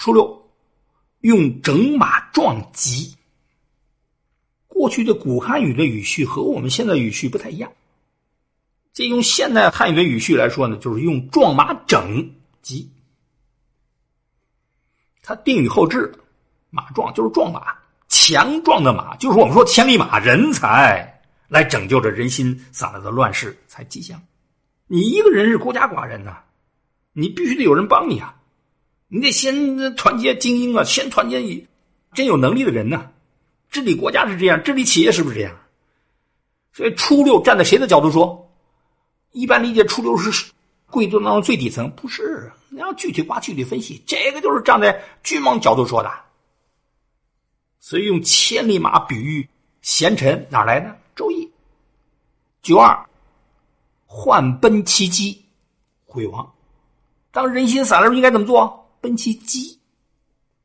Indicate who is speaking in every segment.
Speaker 1: 初六，用整马撞吉。过去的古汉语的语序和我们现在语序不太一样。这用现代汉语的语序来说呢，就是用撞马整吉。它定语后置，马壮就是壮马，强壮的马，就是我们说千里马，人才来拯救着人心散了的乱世才吉祥。你一个人是孤家寡人呐，你必须得有人帮你啊！你得先团结精英啊，先团结真有能力的人呢。治理国家是这样，治理企业是不是这样？所以初六站在谁的角度说？一般理解初六是贵族当中最底层，不是？你要具体挖具体分析，这个就是站在君王角度说的。所以用千里马比喻贤臣，哪来的？周易九二，换奔其机，毁亡。当人心散了时候，应该怎么做？奔其机。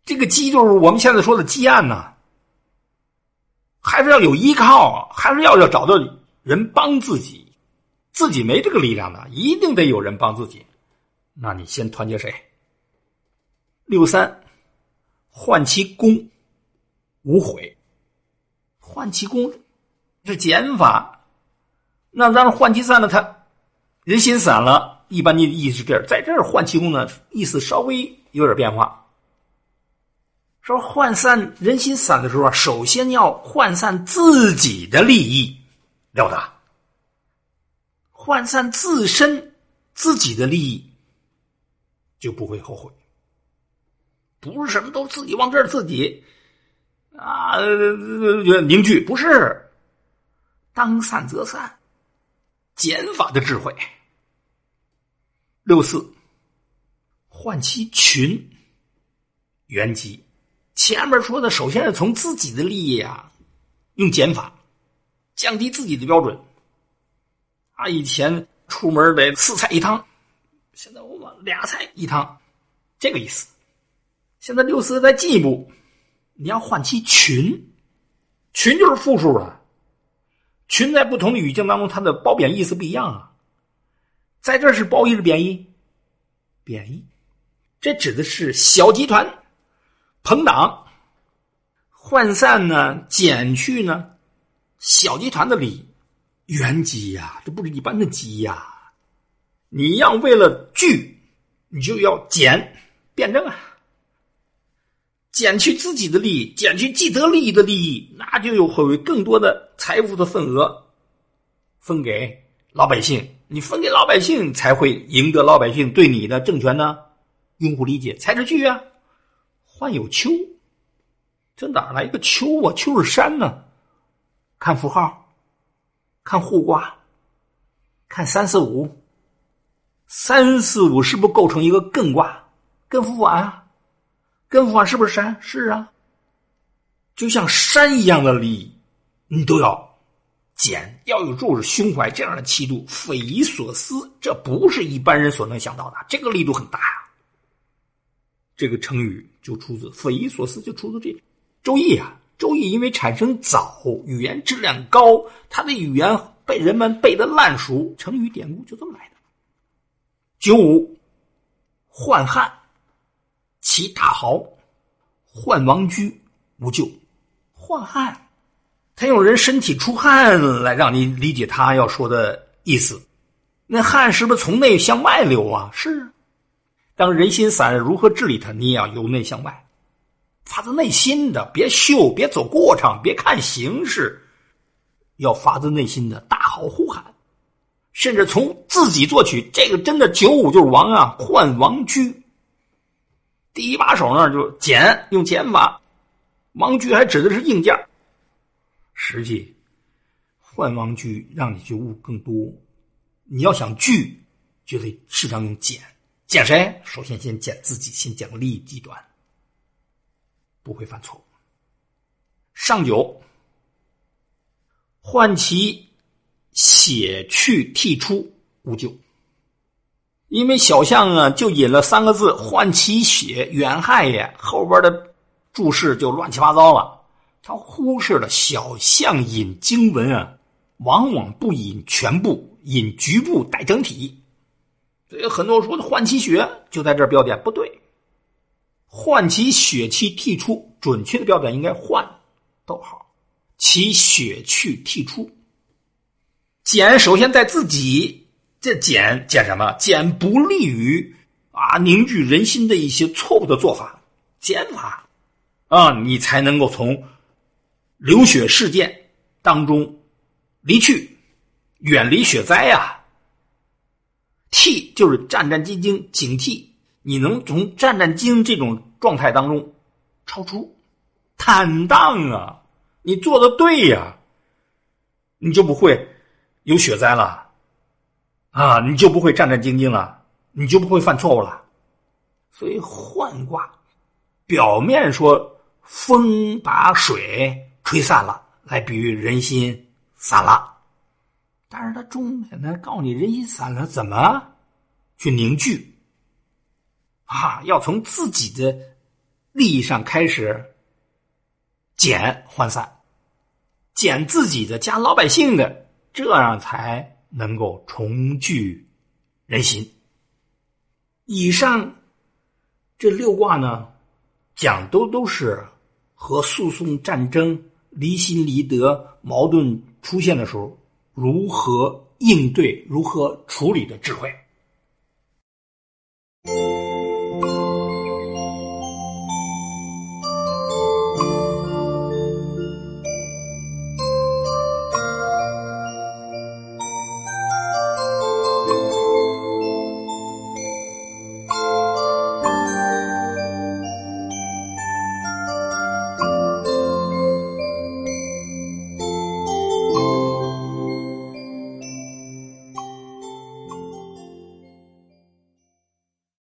Speaker 1: 这个机就是我们现在说的积案呐。还是要有依靠，还是要要找到人帮自己，自己没这个力量的，一定得有人帮自己。那你先团结谁？六三，换其功，无悔。换其功是减法，那咱换其散了？他人心散了，一般的意思是这样，在这儿换气功呢，意思稍微有点变化。说涣散人心散的时候啊，首先要涣散自己的利益，了得。涣散自身自己的利益，就不会后悔。不是什么都自己往这儿自己啊凝聚，不是。当散则散，减法的智慧。六四，换其群，原籍。前面说的，首先是从自己的利益啊，用减法，降低自己的标准。啊，以前出门得四菜一汤，现在我们俩菜一汤，这个意思。现在六四再进一步，你要换其群，群就是复数了。群在不同的语境当中，它的褒贬意思不一样啊。在这是褒义是贬义？贬义。这指的是小集团。朋党涣散呢，减去呢，小集团的利益，原机呀，这不是一般的机呀。你要为了聚，你就要减，辩证啊，减去自己的利益，减去既得利益的利益，那就有会有更多的财富的份额分给老百姓。你分给老百姓，才会赢得老百姓对你的政权呢拥护理解，才是聚啊。患有秋，这哪来一个秋啊？秋是山呢。看符号，看互卦，看三四五。三四五是不是构成一个艮卦？艮符碗啊，艮符碗是不是山？是啊。就像山一样的利益，你都要减，要有注胸怀这样的气度，匪夷所思。这不是一般人所能想到的，这个力度很大呀。这个成语就出自匪夷所思，就出自这《周易》啊。《周易》因为产生早，语言质量高，它的语言被人们背得烂熟，成语典故就这么来的。九五，宦汉，其大豪，宦王居，无咎。宦汉，他用人身体出汗来让你理解他要说的意思。那汗是不是从内向外流啊？是。当人心散，如何治理它？你也要由内向外，发自内心的，别秀，别走过场，别看形式，要发自内心的大好呼喊，甚至从自己做起。这个真的九五就是王啊，换王居。第一把手呢，就减，用减法，王居还指的是硬件，实际换王居让你觉悟更多。你要想聚，就得适当用减。减谁？首先先减自己，先减利益极端，不会犯错误。上九，换其血去剔出无咎。因为小象啊，就引了三个字“换其血”，远害也。后边的注释就乱七八糟了。他忽视了小象引经文啊，往往不引全部，引局部带整体。所以很多人说的换其血就在这标点不对，换其血气剔出，准确的标点应该换，逗号，其血去剔出。减首先在自己，这减减什么？减不利于啊凝聚人心的一些错误的做法，减法啊，你才能够从流血事件当中离去，远离血灾呀。惕就是战战兢兢、警惕，你能从战战兢兢这种状态当中超出，坦荡啊！你做的对呀，你就不会有血灾了啊！你就不会战战兢兢了，你就不会犯错误了。所以换卦表面说风把水吹散了，来比喻人心散了。但是他重点呢，告诉你人心散了怎么去凝聚啊？要从自己的利益上开始减涣散，减自己的加老百姓的，这样才能够重聚人心。以上这六卦呢，讲都都是和诉讼、战争、离心离德矛盾出现的时候。如何应对、如何处理的智慧。